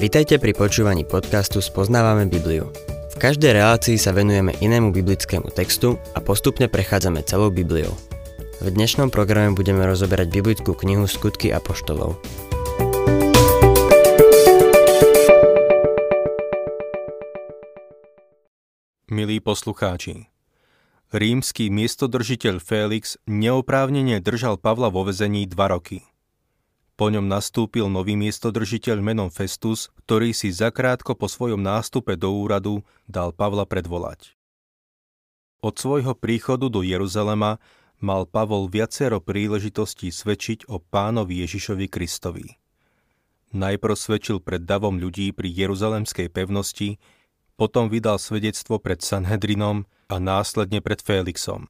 Vitajte pri počúvaní podcastu Spoznávame Bibliu. V každej relácii sa venujeme inému biblickému textu a postupne prechádzame celou Bibliou. V dnešnom programe budeme rozoberať biblickú knihu Skutky apoštolov. Milí poslucháči, rímsky miestodržiteľ Félix neoprávnene držal Pavla vo vezení dva roky – po ňom nastúpil nový miestodržiteľ menom Festus, ktorý si zakrátko po svojom nástupe do úradu dal Pavla predvolať. Od svojho príchodu do Jeruzalema mal Pavol viacero príležitostí svedčiť o pánovi Ježišovi Kristovi. Najprv svedčil pred davom ľudí pri Jeruzalemskej pevnosti, potom vydal svedectvo pred Sanhedrinom a následne pred Félixom.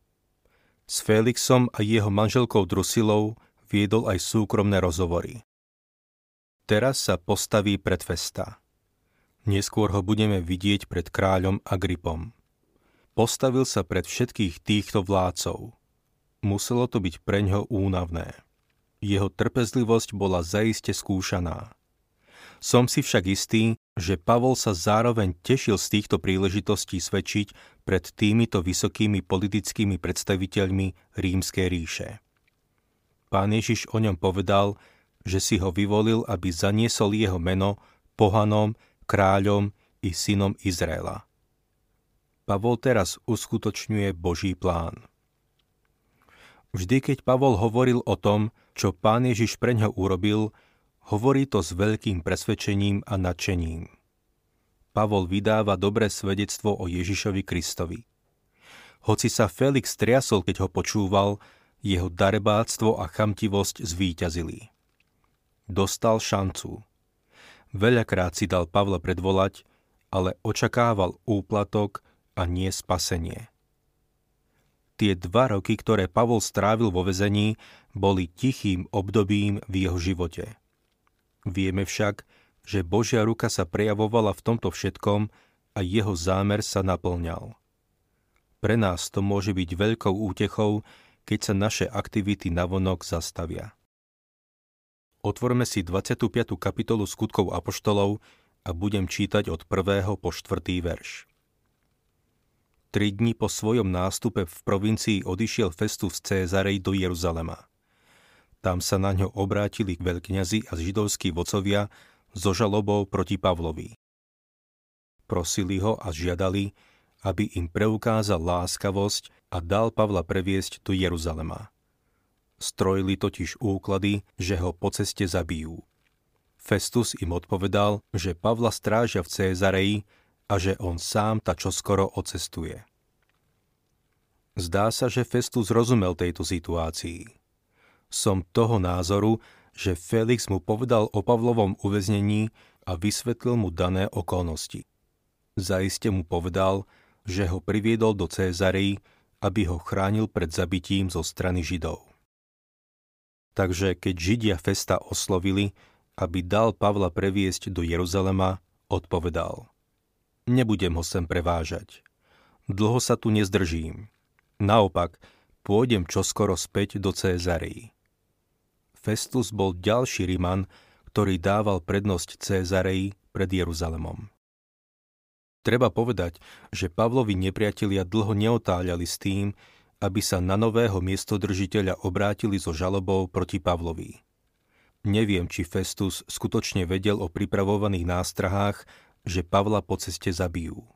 S Félixom a jeho manželkou Drusilou viedol aj súkromné rozhovory. Teraz sa postaví pred Festa. Neskôr ho budeme vidieť pred kráľom Agripom. Postavil sa pred všetkých týchto vládcov. Muselo to byť preňho únavné. Jeho trpezlivosť bola zaiste skúšaná. Som si však istý, že Pavol sa zároveň tešil z týchto príležitostí svedčiť pred týmito vysokými politickými predstaviteľmi rímskej ríše. Pán Ježiš o ňom povedal, že si ho vyvolil, aby zaniesol jeho meno pohanom, kráľom i synom Izraela. Pavol teraz uskutočňuje Boží plán. Vždy, keď Pavol hovoril o tom, čo pán Ježiš pre ňo urobil, hovorí to s veľkým presvedčením a nadšením. Pavol vydáva dobré svedectvo o Ježišovi Kristovi. Hoci sa Felix triasol, keď ho počúval, jeho darebáctvo a chamtivosť zvíťazili. Dostal šancu. Veľakrát si dal Pavla predvolať, ale očakával úplatok a nie spasenie. Tie dva roky, ktoré Pavol strávil vo vezení, boli tichým obdobím v jeho živote. Vieme však, že Božia ruka sa prejavovala v tomto všetkom a jeho zámer sa naplňal. Pre nás to môže byť veľkou útechou, keď sa naše aktivity navonok zastavia. Otvorme si 25. kapitolu skutkov Apoštolov a budem čítať od 1. po 4. verš. Tri dni po svojom nástupe v provincii odišiel Festus Cézarej do Jeruzalema. Tam sa na ňo obrátili veľkňazi a židovskí vocovia so žalobou proti Pavlovi. Prosili ho a žiadali, aby im preukázal láskavosť a dal Pavla previesť do Jeruzalema. Strojili totiž úklady, že ho po ceste zabijú. Festus im odpovedal, že Pavla strážia v Cézareji a že on sám ta čoskoro ocestuje. Zdá sa, že Festus rozumel tejto situácii. Som toho názoru, že Felix mu povedal o Pavlovom uväznení a vysvetlil mu dané okolnosti. Zaiste mu povedal, že ho priviedol do Cézarei, aby ho chránil pred zabitím zo strany Židov. Takže keď Židia Festa oslovili, aby dal Pavla previesť do Jeruzalema, odpovedal. Nebudem ho sem prevážať. Dlho sa tu nezdržím. Naopak, pôjdem čoskoro späť do Cézarei. Festus bol ďalší Riman, ktorý dával prednosť Cézarei pred Jeruzalemom. Treba povedať, že Pavlovi nepriatelia dlho neotáľali s tým, aby sa na nového miestodržiteľa obrátili so žalobou proti Pavlovi. Neviem, či Festus skutočne vedel o pripravovaných nástrahách, že Pavla po ceste zabijú.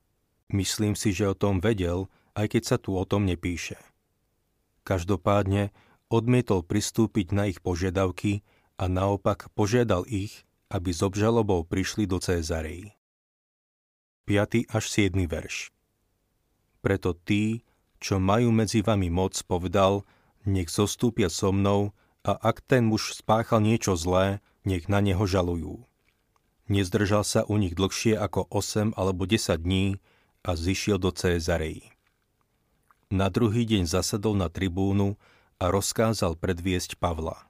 Myslím si, že o tom vedel, aj keď sa tu o tom nepíše. Každopádne odmietol pristúpiť na ich požiadavky a naopak požiadal ich, aby s obžalobou prišli do Cézarei. 5. až 7. verš. Preto tí, čo majú medzi vami moc, povedal, nech zostúpia so mnou a ak ten muž spáchal niečo zlé, nech na neho žalujú. Nezdržal sa u nich dlhšie ako 8 alebo 10 dní a zišiel do Cézarei. Na druhý deň zasadol na tribúnu a rozkázal predviesť Pavla.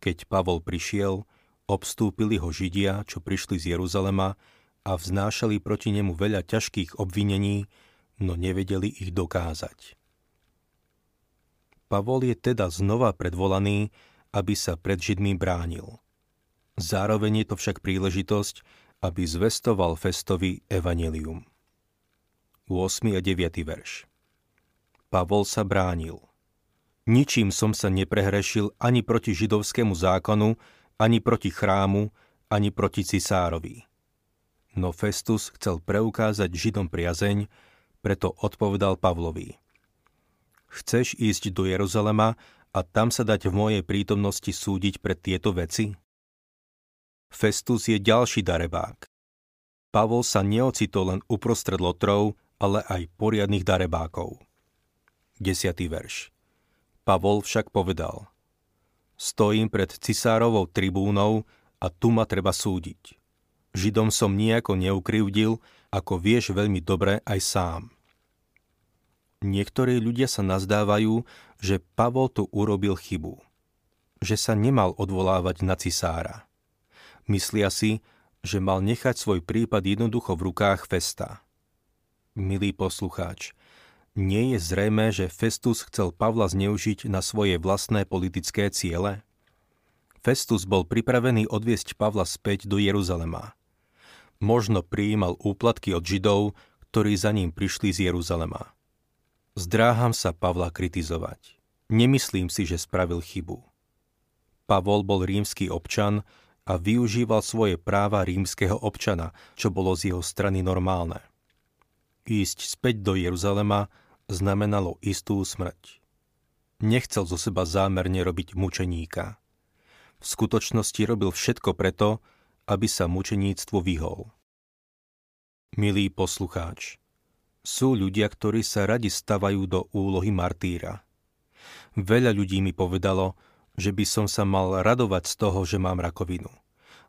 Keď Pavol prišiel, obstúpili ho Židia, čo prišli z Jeruzalema a vznášali proti nemu veľa ťažkých obvinení, no nevedeli ich dokázať. Pavol je teda znova predvolaný, aby sa pred Židmi bránil. Zároveň je to však príležitosť, aby zvestoval Festovi evanelium. 8. a 9. verš Pavol sa bránil. Ničím som sa neprehrešil ani proti židovskému zákonu, ani proti chrámu, ani proti cisárovi. No Festus chcel preukázať Židom priazeň, preto odpovedal Pavlovi. Chceš ísť do Jeruzalema a tam sa dať v mojej prítomnosti súdiť pre tieto veci? Festus je ďalší darebák. Pavol sa neocitol len uprostred lotrov, ale aj poriadnych darebákov. 10. verš Pavol však povedal Stojím pred cisárovou tribúnou a tu ma treba súdiť. Židom som nejako neukrivdil, ako vieš veľmi dobre aj sám. Niektorí ľudia sa nazdávajú, že Pavol tu urobil chybu. Že sa nemal odvolávať na cisára. Myslia si, že mal nechať svoj prípad jednoducho v rukách Festa. Milý poslucháč, nie je zrejme, že Festus chcel Pavla zneužiť na svoje vlastné politické ciele? Festus bol pripravený odviesť Pavla späť do Jeruzalema. Možno prijímal úplatky od Židov, ktorí za ním prišli z Jeruzalema. Zdráham sa Pavla kritizovať. Nemyslím si, že spravil chybu. Pavol bol rímsky občan a využíval svoje práva rímskeho občana, čo bolo z jeho strany normálne. Ísť späť do Jeruzalema znamenalo istú smrť. Nechcel zo seba zámerne robiť mučeníka. V skutočnosti robil všetko preto, aby sa mučeníctvu vyhol. Milý poslucháč, sú ľudia, ktorí sa radi stavajú do úlohy martýra. Veľa ľudí mi povedalo, že by som sa mal radovať z toho, že mám rakovinu,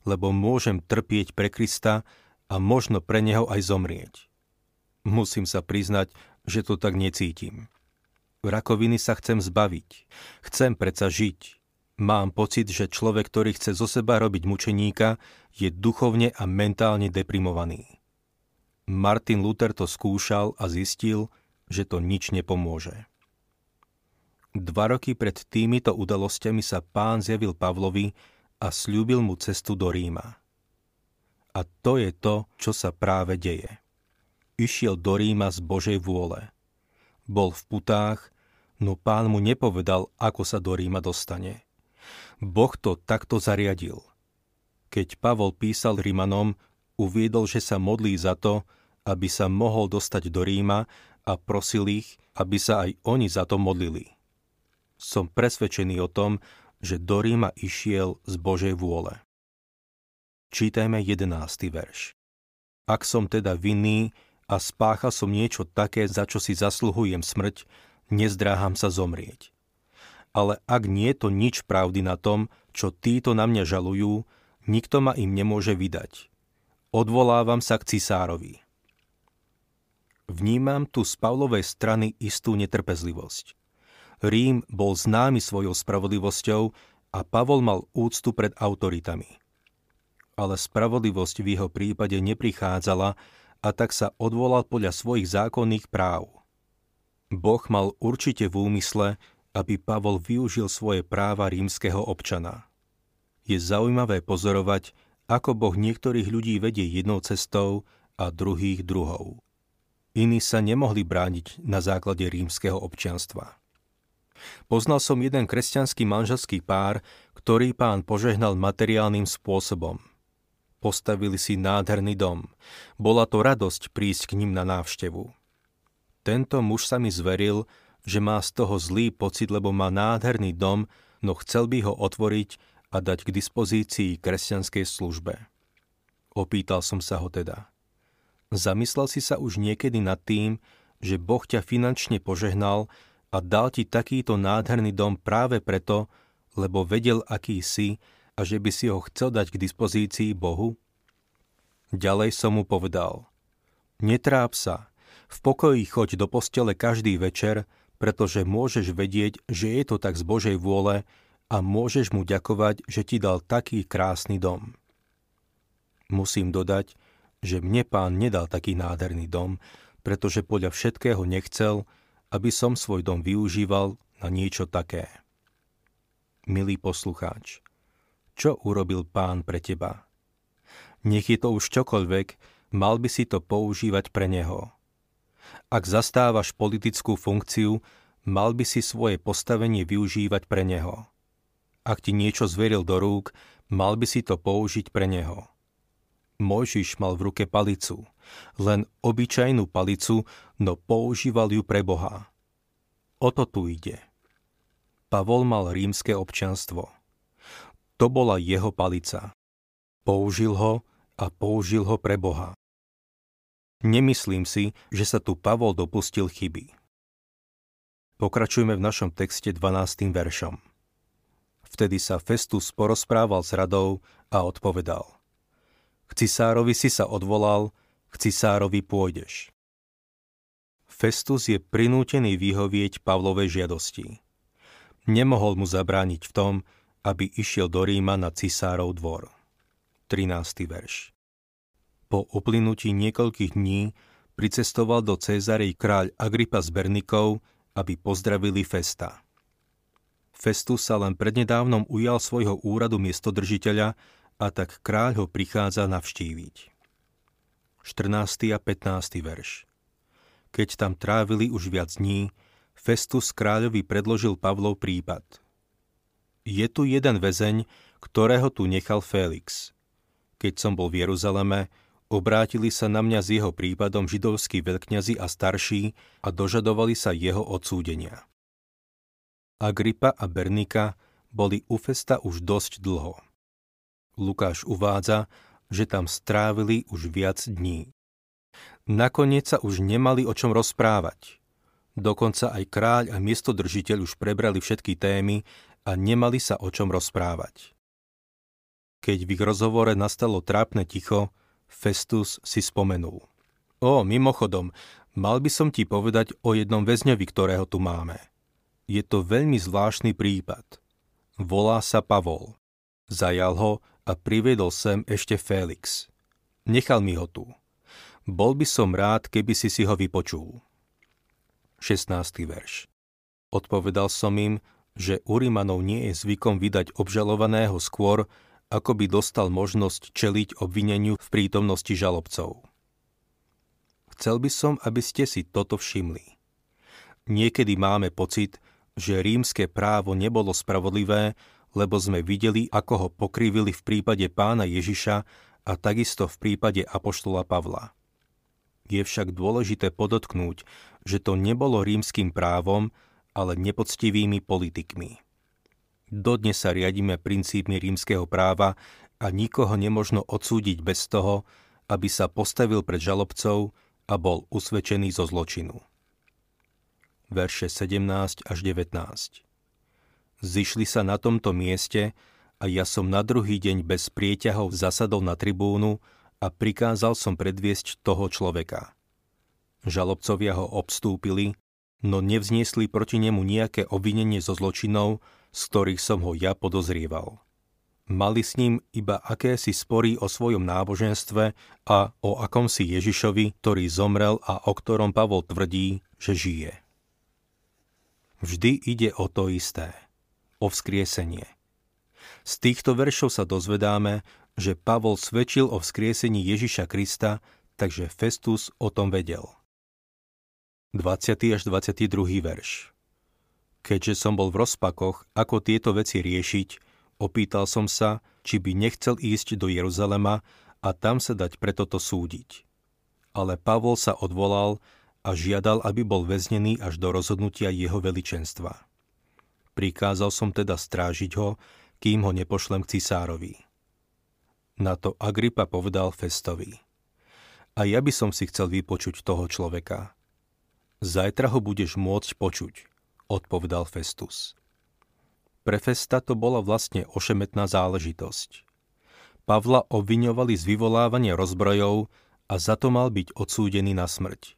lebo môžem trpieť pre Krista a možno pre Neho aj zomrieť. Musím sa priznať, že to tak necítim. Rakoviny sa chcem zbaviť. Chcem predsa žiť. Mám pocit, že človek, ktorý chce zo seba robiť mučeníka, je duchovne a mentálne deprimovaný. Martin Luther to skúšal a zistil, že to nič nepomôže. Dva roky pred týmito udalosťami sa pán zjavil Pavlovi a slúbil mu cestu do Ríma. A to je to, čo sa práve deje. Išiel do Ríma z Božej vôle. Bol v putách, no pán mu nepovedal, ako sa do Ríma dostane. Boh to takto zariadil. Keď Pavol písal Rímanom, uviedol, že sa modlí za to, aby sa mohol dostať do Ríma a prosil ich, aby sa aj oni za to modlili. Som presvedčený o tom, že do Ríma išiel z Božej vôle. Čítajme 11. verš. Ak som teda vinný a spáchal som niečo také, za čo si zasluhujem smrť, nezdráham sa zomrieť. Ale ak nie je to nič pravdy na tom, čo títo na mňa žalujú, nikto ma im nemôže vydať. Odvolávam sa k cisárovi. Vnímam tu z Pavlovej strany istú netrpezlivosť. Rím bol známy svojou spravodlivosťou a Pavol mal úctu pred autoritami. Ale spravodlivosť v jeho prípade neprichádzala a tak sa odvolal podľa svojich zákonných práv. Boh mal určite v úmysle, aby Pavol využil svoje práva rímskeho občana. Je zaujímavé pozorovať, ako Boh niektorých ľudí vedie jednou cestou a druhých druhou. Iní sa nemohli brániť na základe rímskeho občianstva. Poznal som jeden kresťanský manželský pár, ktorý pán požehnal materiálnym spôsobom. Postavili si nádherný dom. Bola to radosť prísť k ním na návštevu. Tento muž sa mi zveril, že má z toho zlý pocit, lebo má nádherný dom, no chcel by ho otvoriť a dať k dispozícii kresťanskej službe. Opýtal som sa ho teda. Zamyslel si sa už niekedy nad tým, že Boh ťa finančne požehnal a dal ti takýto nádherný dom práve preto, lebo vedel, aký si a že by si ho chcel dať k dispozícii Bohu? Ďalej som mu povedal, netráp sa, v pokoji choď do postele každý večer, pretože môžeš vedieť, že je to tak z Božej vôle a môžeš mu ďakovať, že ti dal taký krásny dom. Musím dodať, že mne pán nedal taký nádherný dom, pretože podľa všetkého nechcel, aby som svoj dom využíval na niečo také. Milý poslucháč, čo urobil pán pre teba. Nech je to už čokoľvek, mal by si to používať pre neho. Ak zastávaš politickú funkciu, mal by si svoje postavenie využívať pre neho. Ak ti niečo zveril do rúk, mal by si to použiť pre neho. Mojžiš mal v ruke palicu, len obyčajnú palicu, no používal ju pre Boha. O to tu ide. Pavol mal rímske občanstvo. To bola jeho palica. Použil ho a použil ho pre Boha. Nemyslím si, že sa tu Pavol dopustil chyby. Pokračujeme v našom texte 12. veršom. Vtedy sa Festus porozprával s radou a odpovedal. K cisárovi si sa odvolal, k cisárovi pôjdeš. Festus je prinútený vyhovieť Pavlovej žiadosti. Nemohol mu zabrániť v tom, aby išiel do Ríma na cisárov dvor. 13. verš. Po uplynutí niekoľkých dní pricestoval do Cézarej kráľ Agripa z Bernikov, aby pozdravili Festa. Festus sa len prednedávnom ujal svojho úradu miestodržiteľa a tak kráľ ho prichádza navštíviť. 14. a 15. verš Keď tam trávili už viac dní, Festus kráľovi predložil Pavlov prípad. Je tu jeden väzeň, ktorého tu nechal Félix. Keď som bol v Jeruzaleme, Obrátili sa na mňa s jeho prípadom židovskí veľkňazi a starší a dožadovali sa jeho odsúdenia. Agripa a Bernika boli u Festa už dosť dlho. Lukáš uvádza, že tam strávili už viac dní. Nakoniec sa už nemali o čom rozprávať. Dokonca aj kráľ a miestodržiteľ už prebrali všetky témy a nemali sa o čom rozprávať. Keď v ich rozhovore nastalo trápne ticho, Festus si spomenul. O, mimochodom, mal by som ti povedať o jednom väzňovi, ktorého tu máme. Je to veľmi zvláštny prípad. Volá sa Pavol. Zajal ho a priviedol sem ešte Félix. Nechal mi ho tu. Bol by som rád, keby si si ho vypočul. 16. verš. Odpovedal som im, že Urimanov nie je zvykom vydať obžalovaného skôr, ako by dostal možnosť čeliť obvineniu v prítomnosti žalobcov. Chcel by som, aby ste si toto všimli. Niekedy máme pocit, že rímske právo nebolo spravodlivé, lebo sme videli, ako ho pokrivili v prípade pána Ježiša a takisto v prípade apoštola Pavla. Je však dôležité podotknúť, že to nebolo rímským právom, ale nepoctivými politikmi. Dodnes sa riadíme princípmi rímskeho práva a nikoho nemožno odsúdiť bez toho, aby sa postavil pred žalobcov a bol usvedčený zo zločinu. Verše 17 až 19 Zišli sa na tomto mieste a ja som na druhý deň bez prieťahov zasadol na tribúnu a prikázal som predviesť toho človeka. Žalobcovia ho obstúpili, no nevzniesli proti nemu nejaké obvinenie zo zločinov, z ktorých som ho ja podozrieval. Mali s ním iba akési spory o svojom náboženstve a o akomsi Ježišovi, ktorý zomrel a o ktorom Pavol tvrdí, že žije. Vždy ide o to isté. O vzkriesenie. Z týchto veršov sa dozvedáme, že Pavol svedčil o vzkriesení Ježiša Krista, takže Festus o tom vedel. 20. až 22. verš Keďže som bol v rozpakoch, ako tieto veci riešiť, opýtal som sa, či by nechcel ísť do Jeruzalema a tam sa dať preto to súdiť. Ale Pavol sa odvolal a žiadal, aby bol väznený až do rozhodnutia jeho veličenstva. Prikázal som teda strážiť ho, kým ho nepošlem k cisárovi. Na to Agripa povedal Festovi. A ja by som si chcel vypočuť toho človeka. Zajtra ho budeš môcť počuť, odpovedal Festus. Pre Festa to bola vlastne ošemetná záležitosť. Pavla obviňovali z vyvolávania rozbrojov a za to mal byť odsúdený na smrť.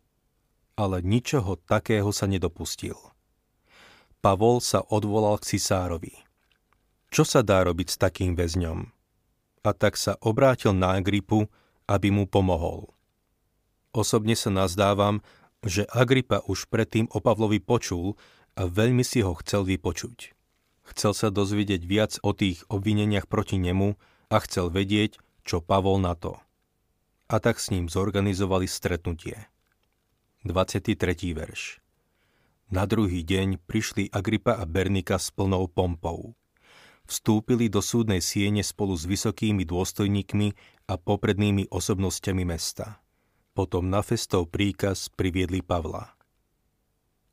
Ale ničoho takého sa nedopustil. Pavol sa odvolal k cisárovi. Čo sa dá robiť s takým väzňom? A tak sa obrátil na Agripu, aby mu pomohol. Osobne sa nazdávam, že Agripa už predtým o Pavlovi počul a veľmi si ho chcel vypočuť. Chcel sa dozvedieť viac o tých obvineniach proti nemu a chcel vedieť, čo Pavol na to. A tak s ním zorganizovali stretnutie. 23. verš Na druhý deň prišli Agripa a Bernika s plnou pompou. Vstúpili do súdnej siene spolu s vysokými dôstojníkmi a poprednými osobnosťami mesta. Potom na festov príkaz priviedli Pavla.